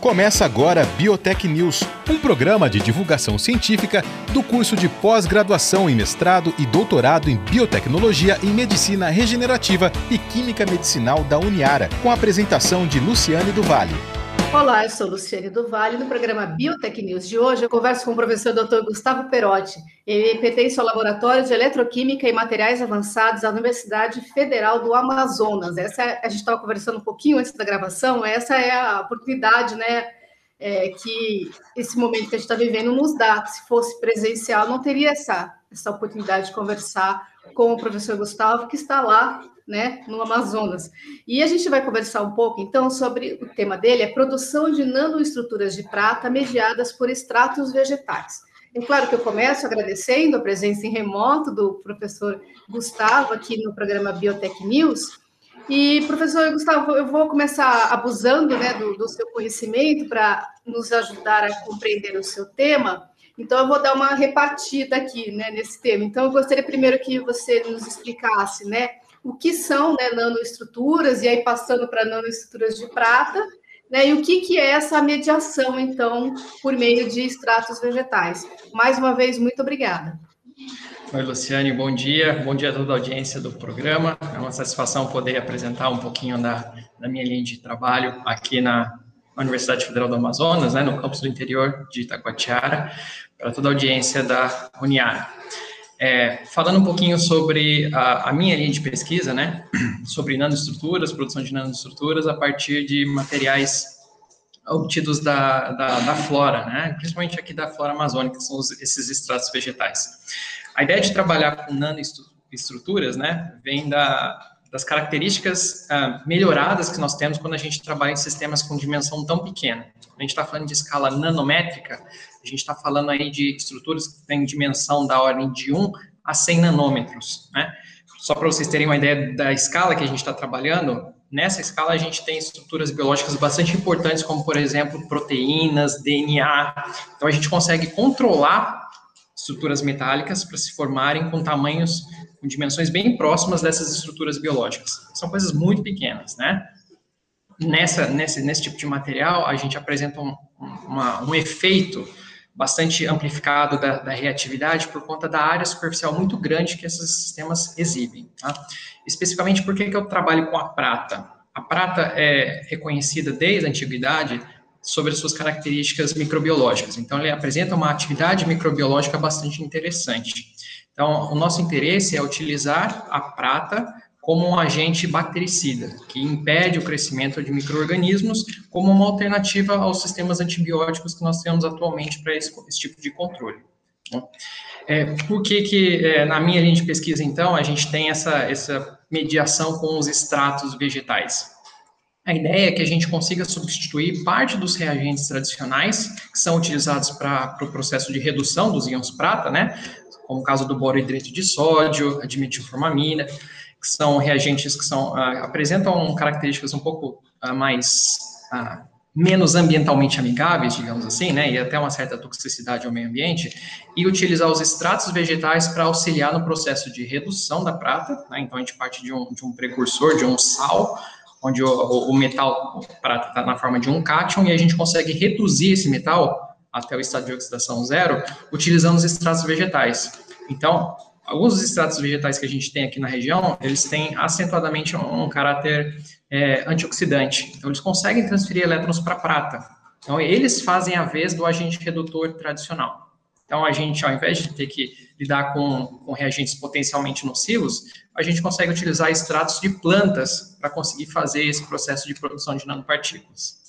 Começa agora Biotech News, um programa de divulgação científica do curso de pós-graduação em mestrado e doutorado em biotecnologia e medicina regenerativa e química medicinal da Uniara, com a apresentação de Luciane do Vale. Olá, eu sou Luciane do Vale. No programa Biotech News de hoje, eu converso com o professor Dr. Gustavo Perotti. Ele pertence ao Laboratório de Eletroquímica e Materiais Avançados da Universidade Federal do Amazonas. Essa é, a gente estava conversando um pouquinho antes da gravação. Essa é a oportunidade, né, é, que esse momento que a gente está vivendo nos dá. Se fosse presencial, não teria essa essa oportunidade de conversar com o professor Gustavo, que está lá né, no Amazonas. E a gente vai conversar um pouco, então, sobre o tema dele, é produção de nanoestruturas de prata mediadas por extratos vegetais. É claro que eu começo agradecendo a presença em remoto do professor Gustavo aqui no programa Biotech News. E, professor Gustavo, eu vou começar abusando né, do, do seu conhecimento para nos ajudar a compreender o seu tema. Então, eu vou dar uma repartida aqui né, nesse tema. Então, eu gostaria primeiro que você nos explicasse né, o que são né, nanoestruturas, e aí passando para nanoestruturas de prata, né, e o que, que é essa mediação, então, por meio de extratos vegetais. Mais uma vez, muito obrigada. Oi, Luciane, bom dia. Bom dia a toda a audiência do programa. É uma satisfação poder apresentar um pouquinho da, da minha linha de trabalho aqui na Universidade Federal do Amazonas, né, no campus do interior de Itacoatiara, para toda a audiência da Uniara. É, falando um pouquinho sobre a, a, minha linha de pesquisa, né, sobre nanoestruturas, produção de nanoestruturas a partir de materiais obtidos da, da, da flora, né, principalmente aqui da flora amazônica, que são os, esses extratos vegetais. A ideia de trabalhar com nanoestruturas, né, vem da, das características uh, melhoradas que nós temos quando a gente trabalha em sistemas com dimensão tão pequena. Quando a gente está falando de escala nanométrica, a gente está falando aí de estruturas que têm dimensão da ordem de 1 a 100 nanômetros, né? Só para vocês terem uma ideia da escala que a gente está trabalhando, nessa escala a gente tem estruturas biológicas bastante importantes, como, por exemplo, proteínas, DNA. Então, a gente consegue controlar estruturas metálicas para se formarem com tamanhos, com dimensões bem próximas dessas estruturas biológicas. São coisas muito pequenas, né? Nessa, nesse, nesse tipo de material, a gente apresenta um, uma, um efeito bastante amplificado da, da, reatividade por conta da área superficial muito grande que esses sistemas exibem. Tá? Especificamente, por que, que eu trabalho com a prata? A prata é reconhecida desde a antiguidade sobre as suas características microbiológicas. Então, ele apresenta uma atividade microbiológica bastante interessante. Então, o nosso interesse é utilizar a prata como um agente bactericida, que impede o crescimento de micro-organismos, como uma alternativa aos sistemas antibióticos que nós temos atualmente para esse, esse, tipo de controle. Né? É, por que, que é, na minha linha de pesquisa, então, a gente tem essa, essa mediação com os extratos vegetais? A ideia é que a gente consiga substituir parte dos reagentes tradicionais que são utilizados para o pro processo de redução dos íons prata, né? Como o caso do borohidreto de sódio, a dimetilformamina, que são reagentes que são, uh, apresentam características um pouco uh, mais uh, menos ambientalmente amigáveis, digamos assim, né, e até uma certa toxicidade ao meio ambiente, e utilizar os extratos vegetais para auxiliar no processo de redução da prata, né, então a gente parte de um, de um precursor, de um sal, onde o, o metal o prata está na forma de um cátion, e a gente consegue reduzir esse metal até o estado de oxidação zero, utilizando os extratos vegetais. Então, alguns dos extratos vegetais que a gente tem aqui na região, eles têm acentuadamente um, um caráter é, antioxidante. Então, eles conseguem transferir elétrons para prata. Então, eles fazem a vez do agente redutor tradicional. Então, a gente, ao invés de ter que lidar com, com reagentes potencialmente nocivos, a gente consegue utilizar extratos de plantas para conseguir fazer esse processo de produção de nanopartículas.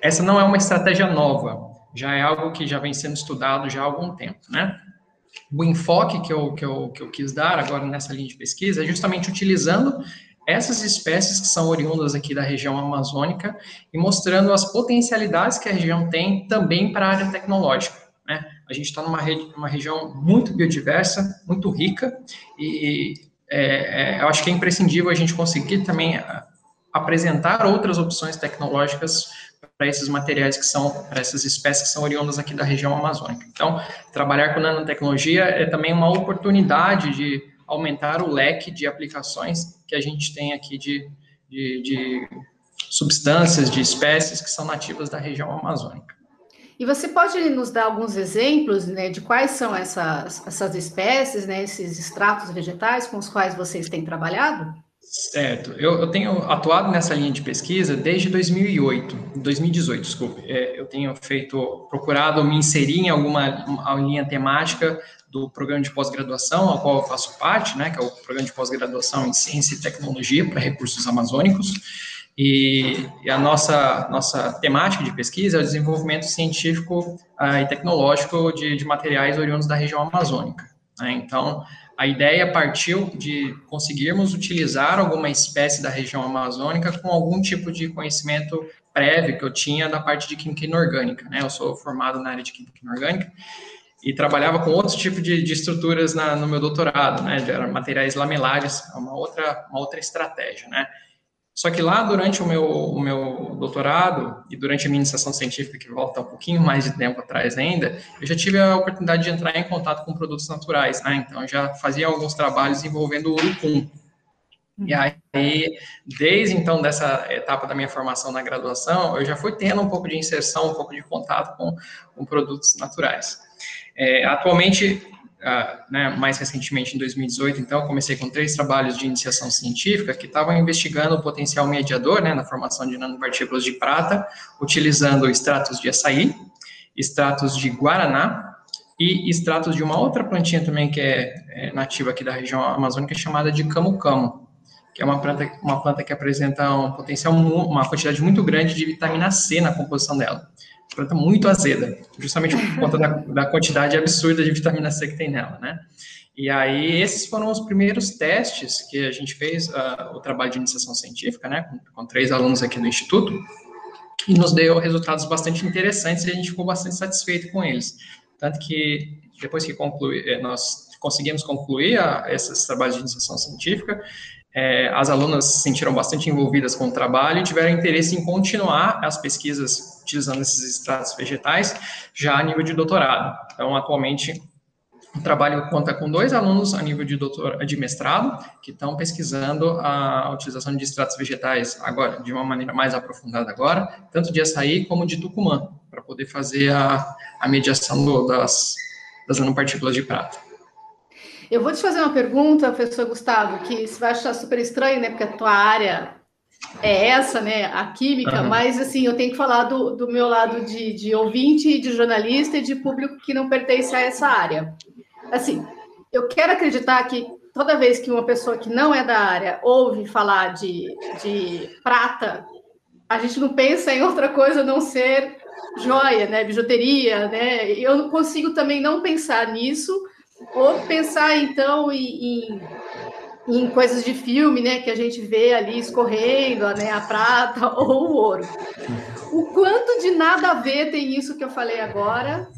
Essa não é uma estratégia nova, já é algo que já vem sendo estudado já há algum tempo, né? o enfoque que eu, que, eu, que eu quis dar agora nessa linha de pesquisa é justamente utilizando essas espécies que são oriundas aqui da região amazônica e mostrando as potencialidades que a região tem também para a área tecnológica. Né? A gente está numa, numa região muito biodiversa, muito rica, e é, é, eu acho que é imprescindível a gente conseguir também apresentar outras opções tecnológicas para esses materiais que são, para essas espécies que são oriundas aqui da região amazônica. Então, trabalhar com nanotecnologia é também uma oportunidade de aumentar o leque de aplicações que a gente tem aqui de, de, de substâncias, de espécies que são nativas da região amazônica. E você pode nos dar alguns exemplos né, de quais são essas, essas espécies, né, esses extratos vegetais com os quais vocês têm trabalhado? Certo. Eu, eu, tenho atuado nessa linha de pesquisa desde 2008, 2018, desculpe. É, eu tenho feito, procurado me inserir em alguma linha temática do programa de pós-graduação, ao qual eu faço parte, né, que é o programa de pós-graduação em Ciência e Tecnologia para Recursos Amazônicos. E, e, a nossa, nossa temática de pesquisa é o desenvolvimento científico uh, e tecnológico de, de, materiais oriundos da região amazônica. Né? Então, a ideia partiu de conseguirmos utilizar alguma espécie da região amazônica com algum tipo de conhecimento prévio que eu tinha da parte de química inorgânica. Né? Eu sou formado na área de química inorgânica e trabalhava com outro tipo de, de estruturas na, no meu doutorado, né? De materiais lamelares, é uma outra, uma outra estratégia, né? Só que lá, durante o meu, o meu doutorado e durante a minha iniciação científica, que volta um pouquinho mais de tempo atrás ainda, eu já tive a oportunidade de entrar em contato com produtos naturais, né? Então, eu já fazia alguns trabalhos envolvendo o urucum. E aí, desde então, dessa etapa da minha formação na graduação, eu já fui tendo um pouco de inserção, um pouco de contato com, com produtos naturais. É, atualmente, uh, né, mais recentemente, em 2018, então, comecei com três trabalhos de iniciação científica que estavam investigando o potencial mediador né, na formação de nanopartículas de prata, utilizando extratos de açaí, extratos de guaraná e extratos de uma outra plantinha também que é, é nativa aqui da região amazônica, chamada de camu-camu, que é uma planta, uma planta que apresenta um potencial, uma quantidade muito grande de vitamina C na composição dela planta muito azeda, justamente por conta da, da, quantidade absurda de vitamina C que tem nela, né? E aí, esses foram os primeiros testes que a gente fez, uh, o trabalho de iniciação científica, né, com, com, três alunos aqui do Instituto, e nos deu resultados bastante interessantes e a gente ficou bastante satisfeito com eles. Tanto que, depois que conclui, eh, nós conseguimos concluir a, esses trabalhos de iniciação científica, é, as alunas se sentiram bastante envolvidas com o trabalho e tiveram interesse em continuar as pesquisas utilizando esses extratos vegetais já a nível de doutorado. Então, atualmente, o trabalho conta com dois alunos a nível de, doutor, de mestrado que estão pesquisando a utilização de extratos vegetais agora, de uma maneira mais aprofundada agora, tanto de açaí como de tucumã, para poder fazer a, a mediação do, das, das nanopartículas de prata. Eu vou te fazer uma pergunta, professor Gustavo, que você vai achar super estranho, né? Porque a tua área é essa, né? A química, uhum. mas assim, eu tenho que falar do, do meu lado de, de ouvinte, de jornalista e de público que não pertence a essa área. Assim, eu quero acreditar que toda vez que uma pessoa que não é da área ouve falar de, de prata, a gente não pensa em outra coisa a não ser joia, né? Bijuteria, né? Eu não consigo também não pensar nisso ou pensar, então, em, em, coisas de filme, né? Que a gente vê ali escorrendo, né? A prata ou o ouro. O quanto de nada a ver tem isso que eu falei agora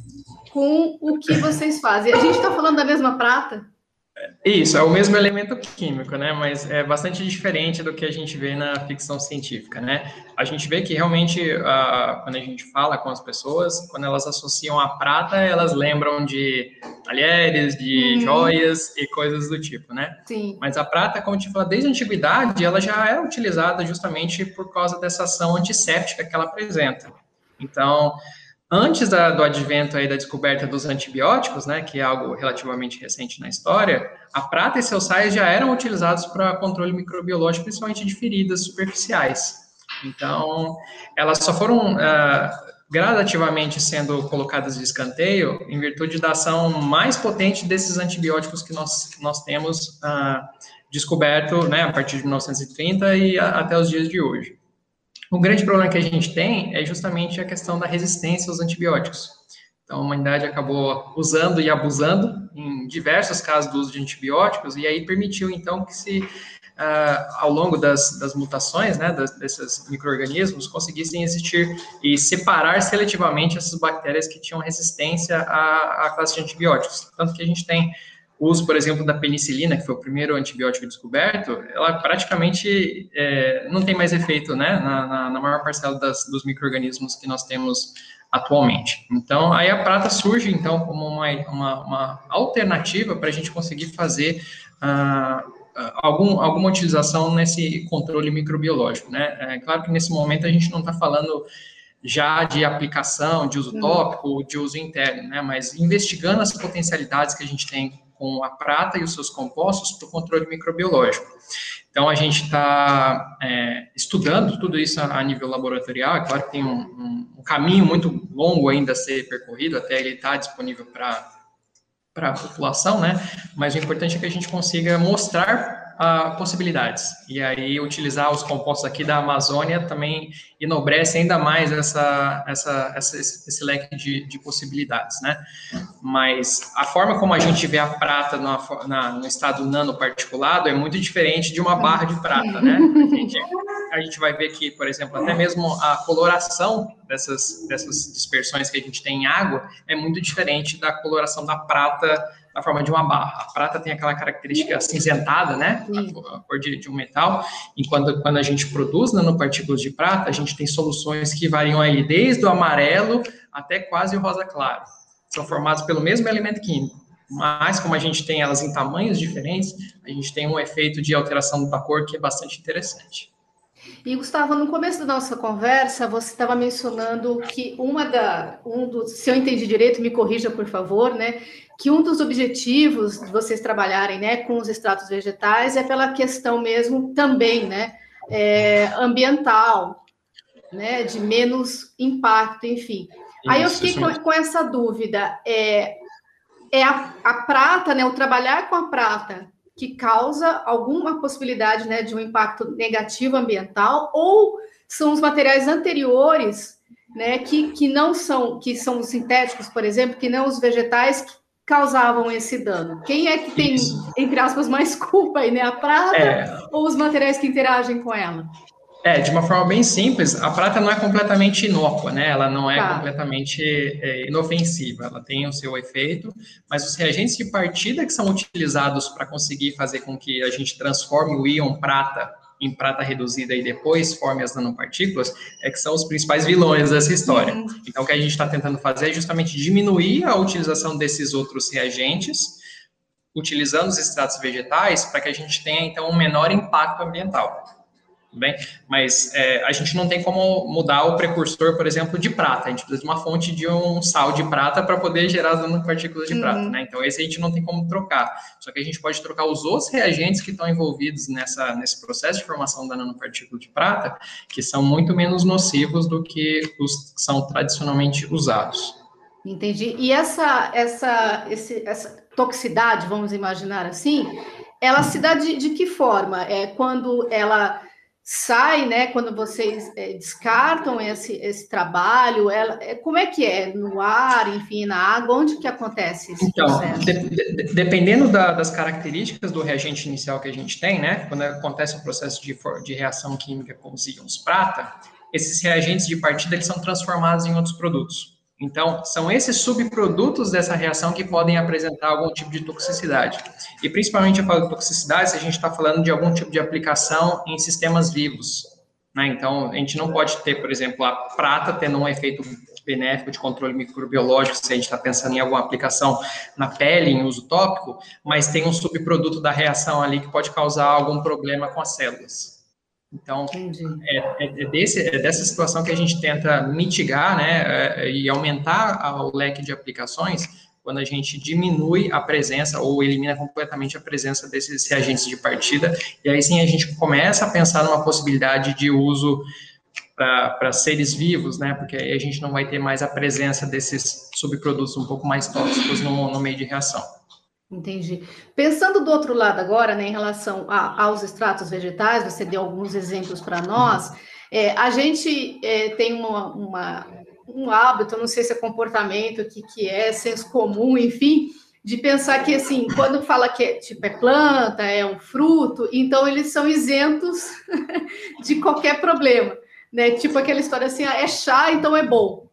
com o que vocês fazem? A gente está falando da mesma prata? Isso, é o mesmo elemento químico, né? Mas é bastante diferente do que a gente vê na ficção científica, né? A gente vê que realmente, uh, quando a gente fala com as pessoas, quando elas associam a prata, elas lembram de talheres, de uhum. joias e coisas do tipo, né? Sim. Mas a prata, como a gente fala, desde a antiguidade, ela já era utilizada justamente por causa dessa ação antisséptica que ela apresenta. Então, antes da, do advento aí da descoberta dos antibióticos, né, que é algo relativamente recente na história, a prata e seus sais já eram utilizados para controle microbiológico, principalmente de feridas superficiais. Então, elas só foram uh, gradativamente sendo colocadas de escanteio em virtude da ação mais potente desses antibióticos que nós, que nós temos uh, descoberto né, a partir de 1930 e a, até os dias de hoje. O grande problema que a gente tem é justamente a questão da resistência aos antibióticos. Então, a humanidade acabou usando e abusando em diversos casos do uso de antibióticos, e aí permitiu, então, que se, uh, ao longo das, das mutações, né, das, desses micro-organismos, conseguissem existir e separar seletivamente essas bactérias que tinham resistência à, à classe de antibióticos. Tanto que a gente tem o uso, por exemplo, da penicilina, que foi o primeiro antibiótico descoberto, ela praticamente é, não tem mais efeito, né, na, na, na maior parcela das, dos micro-organismos que nós temos atualmente. Então, aí a prata surge, então, como uma, uma, uma alternativa para a gente conseguir fazer uh, algum, alguma utilização nesse controle microbiológico, né? É claro que nesse momento a gente não está falando já de aplicação, de uso tópico, de uso interno, né? Mas investigando as potencialidades que a gente tem com a prata e os seus compostos para o controle microbiológico. Então, a gente está é, estudando tudo isso a, nível laboratorial. É claro que tem um, um, um, caminho muito longo ainda a ser percorrido até ele estar tá disponível para a população, né? Mas o importante é que a gente consiga mostrar uh, possibilidades. E aí, utilizar os compostos aqui da Amazônia também enobrece ainda mais essa, essa, essa esse, leque de, de, possibilidades, né? Mas a forma como a gente vê a prata no, na, no estado nanoparticulado é muito diferente de uma barra de prata, né? A gente, a gente vai ver que, por exemplo, até mesmo a coloração dessas, dessas dispersões que a gente tem em água é muito diferente da coloração da prata na forma de uma barra. A prata tem aquela característica acinzentada, né? A, cor de, de, um metal. E quando, quando a gente produz nanopartículas de prata, a gente tem soluções que variam aí desde o amarelo até quase o rosa claro. São formados pelo mesmo elemento químico. Mas, como a gente tem elas em tamanhos diferentes, a gente tem um efeito de alteração da cor que é bastante interessante. E Gustavo, no começo da nossa conversa, você estava mencionando que uma da, um dos, se eu entendi direito, me corrija por favor, né, que um dos objetivos de vocês trabalharem, né, com os extratos vegetais é pela questão mesmo também, né, é, ambiental, né, de menos impacto, enfim. Isso, Aí eu fiquei com, com, essa dúvida, é, é a, a prata, né, o trabalhar com a prata que causa alguma possibilidade né, de um impacto negativo ambiental, ou são os materiais anteriores, né, que, que não são, que são os sintéticos, por exemplo, que não os vegetais que causavam esse dano. Quem é que tem, Isso. entre aspas, mais culpa aí, né? A prata é. ou os materiais que interagem com ela? É, de uma forma bem simples, a prata não é completamente inócua, né? Ela não é tá. completamente é, inofensiva, ela tem o seu efeito, mas os reagentes de partida que são utilizados para conseguir fazer com que a gente transforme o íon prata em prata reduzida e depois forme as nanopartículas, é que são os principais vilões dessa história. Uhum. Então, o que a gente está tentando fazer é justamente diminuir a utilização desses outros reagentes, utilizando os extratos vegetais, para que a gente tenha, então, um menor impacto ambiental tudo bem? Mas é, a gente não tem como mudar o precursor, por exemplo, de prata. A gente precisa de uma fonte de um sal de prata para poder gerar as nanopartículas de uhum. prata, né? Então, esse a gente não tem como trocar. Só que a gente pode trocar os outros reagentes que estão envolvidos nessa, nesse processo de formação da nanopartícula de prata, que são muito menos nocivos do que os que são tradicionalmente usados. Entendi. E essa, essa, esse, essa toxicidade, vamos imaginar assim, ela se dá de, de que forma? É quando ela sai, né, quando vocês é, descartam esse, esse trabalho, ela, é, como é que é? No ar, enfim, na água, onde que acontece esse então, processo? De, de, dependendo da, das características do reagente inicial que a gente tem, né, quando acontece o processo de, de reação química com os íons prata, esses reagentes de partida eles são transformados em outros produtos. Então, são esses subprodutos dessa reação que podem apresentar algum tipo de toxicidade. E principalmente eu falo de toxicidade se a gente está falando de algum tipo de aplicação em sistemas vivos. Né? Então, a gente não pode ter, por exemplo, a prata tendo um efeito benéfico de controle microbiológico, se a gente está pensando em alguma aplicação na pele, em uso tópico, mas tem um subproduto da reação ali que pode causar algum problema com as células. Então, é, é, é, desse, é, dessa situação que a gente tenta mitigar né, é, e aumentar o leque de aplicações quando a gente diminui a presença ou elimina completamente a presença desses reagentes de partida, e aí sim a gente começa a pensar numa possibilidade de uso para seres vivos, né, porque aí a gente não vai ter mais a presença desses subprodutos um pouco mais tóxicos no, no meio de reação. Entendi. Pensando do outro lado agora, né, em relação a, aos extratos vegetais, você deu alguns exemplos para nós. É, a gente é, tem uma, uma, um hábito, não sei se é comportamento, que, que é senso comum, enfim, de pensar que assim, quando fala que é, tipo, é planta, é um fruto, então eles são isentos de qualquer problema. Né? Tipo aquela história assim, ah, é chá, então é bom.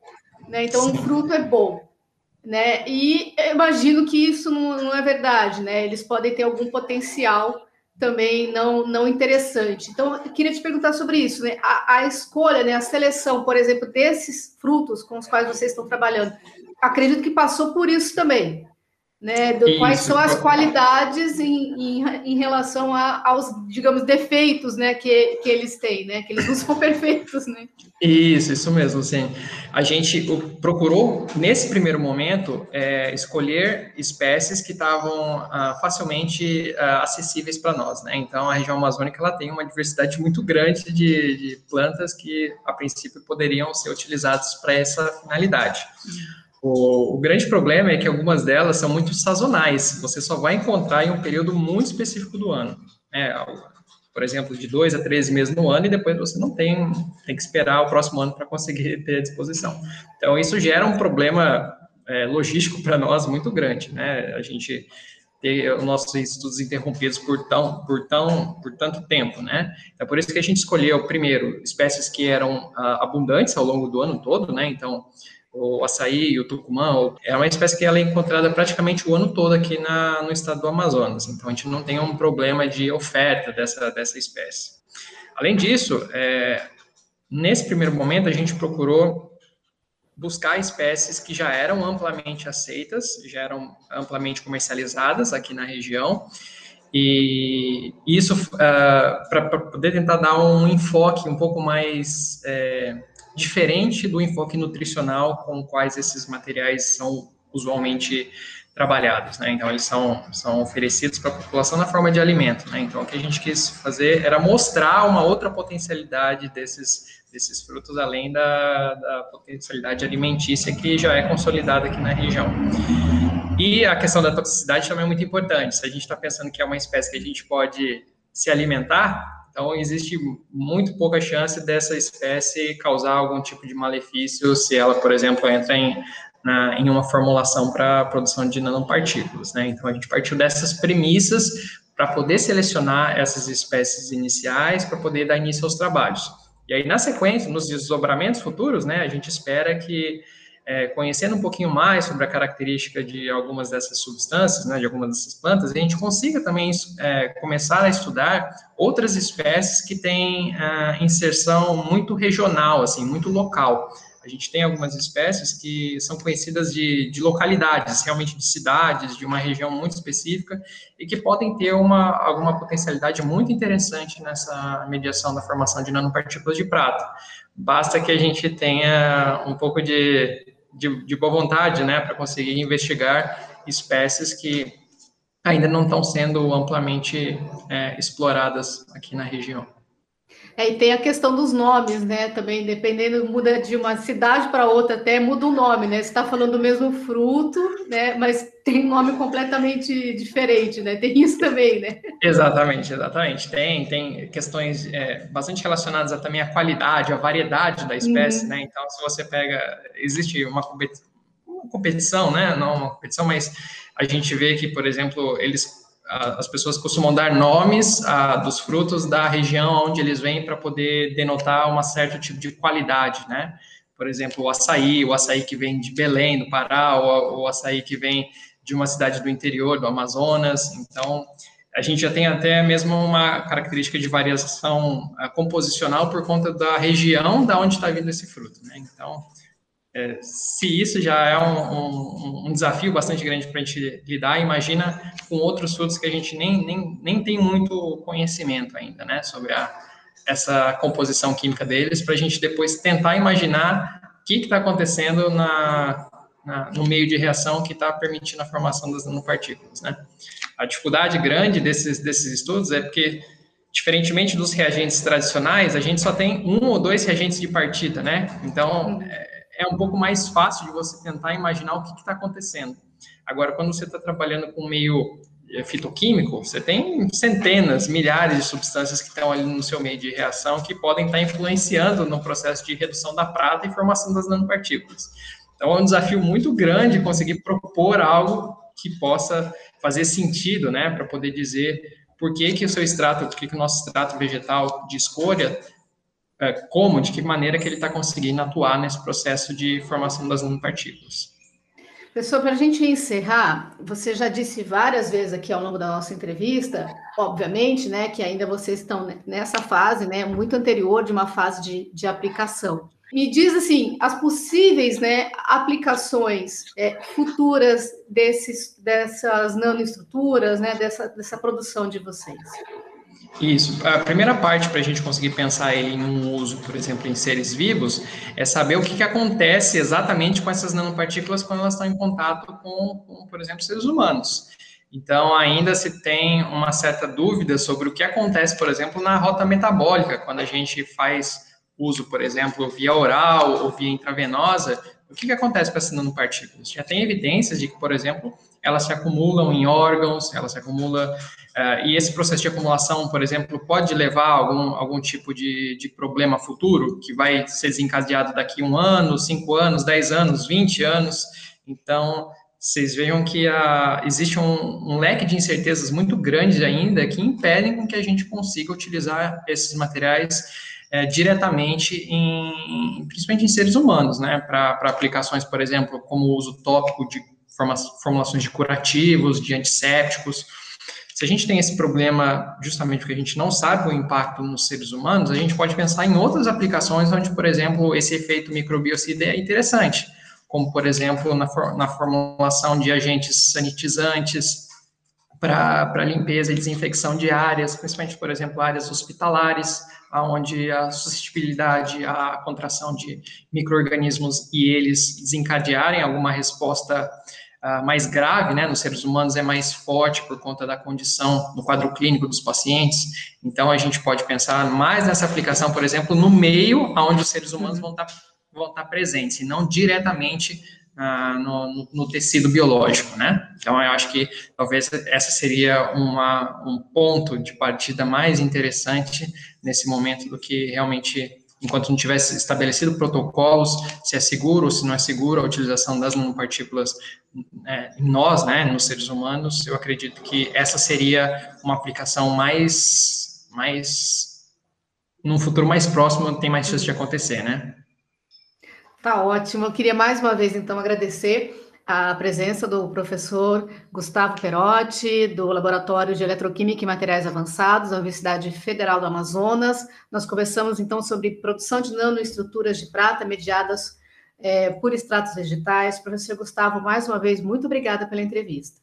Né? Então um fruto é bom né? E imagino que isso não, não, é verdade, né? Eles podem ter algum potencial também não, não interessante. Então, eu queria te perguntar sobre isso, né? A, a, escolha, né? A seleção, por exemplo, desses frutos com os quais vocês estão trabalhando, acredito que passou por isso também, né? Do, quais são as qualidades em, em, em relação a, aos, digamos, defeitos, né? Que, que eles têm, né? Que eles não são perfeitos, né? Isso, isso mesmo, sim. A gente procurou, nesse primeiro momento, é, escolher espécies que estavam ah, facilmente ah, acessíveis para nós, né? Então, a região amazônica, ela tem uma diversidade muito grande de, de plantas que, a princípio, poderiam ser utilizadas para essa finalidade. O, o, grande problema é que algumas delas são muito sazonais. Você só vai encontrar em um período muito específico do ano. É, por exemplo, de dois a 13 meses no ano, e depois você não tem, tem que esperar o próximo ano para conseguir ter à disposição. Então, isso gera um problema é, logístico para nós muito grande, né? A gente ter os nossos estudos interrompidos por tão, por tão, por tanto tempo, né? É por isso que a gente escolheu, primeiro, espécies que eram ah, abundantes ao longo do ano todo, né? Então, o açaí, o tucumã, é uma espécie que ela é encontrada praticamente o ano todo aqui na, no estado do Amazonas. Então, a gente não tem um problema de oferta dessa, dessa espécie. Além disso, é, nesse primeiro momento, a gente procurou buscar espécies que já eram amplamente aceitas, já eram amplamente comercializadas aqui na região, e isso uh, ah, para poder tentar dar um enfoque um pouco mais é, diferente do enfoque nutricional com quais esses materiais são usualmente trabalhados, né? Então eles são, são oferecidos para a população na forma de alimento, né? Então o que a gente quis fazer era mostrar uma outra potencialidade desses desses frutos além da, da potencialidade alimentícia que já é consolidada aqui na região. E a questão da toxicidade também é muito importante. Se a gente está pensando que é uma espécie que a gente pode se alimentar, então, existe muito pouca chance dessa espécie causar algum tipo de malefício se ela, por exemplo, entra em, na, em uma formulação para produção de nanopartículas. Né? Então, a gente partiu dessas premissas para poder selecionar essas espécies iniciais para poder dar início aos trabalhos. E aí, na sequência, nos desdobramentos futuros, né, a gente espera que é, conhecendo um pouquinho mais sobre a característica de algumas dessas substâncias, né, de algumas dessas plantas, a gente consiga também é, começar a estudar outras espécies que têm é, inserção muito regional, assim, muito local. A gente tem algumas espécies que são conhecidas de, de localidades, realmente de cidades, de uma região muito específica, e que podem ter uma, alguma potencialidade muito interessante nessa mediação da formação de nanopartículas de prata. Basta que a gente tenha um pouco de de, de boa vontade, né, para conseguir investigar espécies que ainda não estão sendo amplamente é, exploradas aqui na região. É, e tem a questão dos nomes, né? Também, dependendo, muda de uma cidade para outra, até muda o nome, né? Você está falando do mesmo fruto, né? Mas tem um nome completamente diferente, né? Tem isso também, né? Exatamente, exatamente. Tem, tem questões é, bastante relacionadas a, também à qualidade, à variedade da espécie, uhum. né? Então, se você pega, existe uma competição, uma competição, né? Não uma competição, mas a gente vê que, por exemplo, eles as pessoas costumam dar nomes a, dos frutos da região onde eles vêm para poder denotar um certo tipo de qualidade, né? Por exemplo, o açaí, o açaí que vem de Belém, do Pará, ou o açaí que vem de uma cidade do interior, do Amazonas. Então, a gente já tem até mesmo uma característica de variação uh, composicional por conta da região da onde está vindo esse fruto, né? Então, é, se isso já é um, um, um desafio bastante grande para a gente lidar, imagina com outros frutos que a gente nem, nem, nem tem muito conhecimento ainda, né, sobre a, essa composição química deles, para a gente depois tentar imaginar o que está acontecendo na, na, no meio de reação que está permitindo a formação das nanopartículas, né. A dificuldade grande desses, desses estudos é porque diferentemente dos reagentes tradicionais, a gente só tem um ou dois reagentes de partida, né? Então, é, é um pouco mais fácil de você tentar imaginar o que está acontecendo. Agora, quando você está trabalhando com meio eh, fitoquímico, você tem centenas, milhares de substâncias que estão ali no seu meio de reação que podem estar tá influenciando no processo de redução da prata e formação das nanopartículas. Então, é um desafio muito grande conseguir propor algo que possa fazer sentido, né, para poder dizer por que, que o seu extrato, por que, que o nosso extrato vegetal de escolha como, de que maneira que ele está conseguindo atuar nesse processo de formação das nanopartículas. Pessoal, para a gente encerrar, você já disse várias vezes aqui ao longo da nossa entrevista, obviamente, né, que ainda vocês estão nessa fase, né, muito anterior de uma fase de, de aplicação. Me diz assim, as possíveis né, aplicações é, futuras desses, dessas nanoestruturas, né, dessa, dessa produção de vocês. Isso. A primeira parte para a gente conseguir pensar ele em um uso, por exemplo, em seres vivos, é saber o que, que acontece exatamente com essas nanopartículas quando elas estão em contato com, com, por exemplo, seres humanos. Então, ainda se tem uma certa dúvida sobre o que acontece, por exemplo, na rota metabólica, quando a gente faz uso, por exemplo, via oral ou via intravenosa, o que, que acontece com essas nanopartículas? Já tem evidências de que, por exemplo, elas se acumulam em órgãos, elas se acumulam, uh, e esse processo de acumulação, por exemplo, pode levar a algum, algum tipo de, de problema futuro, que vai ser desencadeado daqui um ano, cinco anos, dez anos, vinte anos. Então, vocês vejam que a, existe um, um, leque de incertezas muito grande ainda que impedem que a gente consiga utilizar esses materiais é, diretamente em, principalmente em seres humanos, né, para aplicações, por exemplo, como o uso tópico de formulações de curativos, de antissépticos. Se a gente tem esse problema, justamente porque a gente não sabe o impacto nos seres humanos, a gente pode pensar em outras aplicações onde, por exemplo, esse efeito microbiocida é interessante, como, por exemplo, na, na formulação de agentes sanitizantes, para limpeza e desinfecção de áreas, principalmente, por exemplo, áreas hospitalares, onde a suscetibilidade à contração de micro-organismos e eles desencadearem alguma resposta uh, mais grave, né, nos seres humanos é mais forte por conta da condição do quadro clínico dos pacientes. Então, a gente pode pensar mais nessa aplicação, por exemplo, no meio onde os seres humanos vão estar, vão estar presentes, e não diretamente ah, no, no, no, tecido biológico, né? Então, eu acho que talvez essa seria uma, um ponto de partida mais interessante nesse momento do que realmente, enquanto não tivesse estabelecido protocolos, se é seguro ou se não é seguro a utilização das nanopartículas é, em nós, né, nos seres humanos, eu acredito que essa seria uma aplicação mais, mais, num futuro mais próximo, tem mais chance de acontecer, né? Tá ótimo. Eu queria mais uma vez, então, agradecer a presença do professor Gustavo Perotti, do Laboratório de Eletroquímica e Materiais Avançados da Universidade Federal do Amazonas. Nós conversamos, então, sobre produção de nanoestruturas de prata mediadas é, por extratos vegetais. Professor Gustavo, mais uma vez, muito obrigada pela entrevista.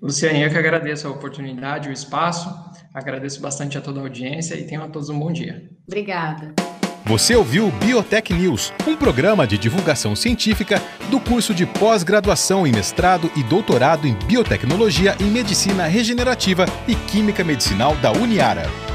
Luciane, eu que agradeço a oportunidade, o espaço, agradeço bastante a toda a audiência e tenham a todos um bom dia. Obrigada. Você ouviu Biotech News, um programa de divulgação científica do curso de pós-graduação em mestrado e doutorado em biotecnologia e medicina regenerativa e química medicinal da Uniara.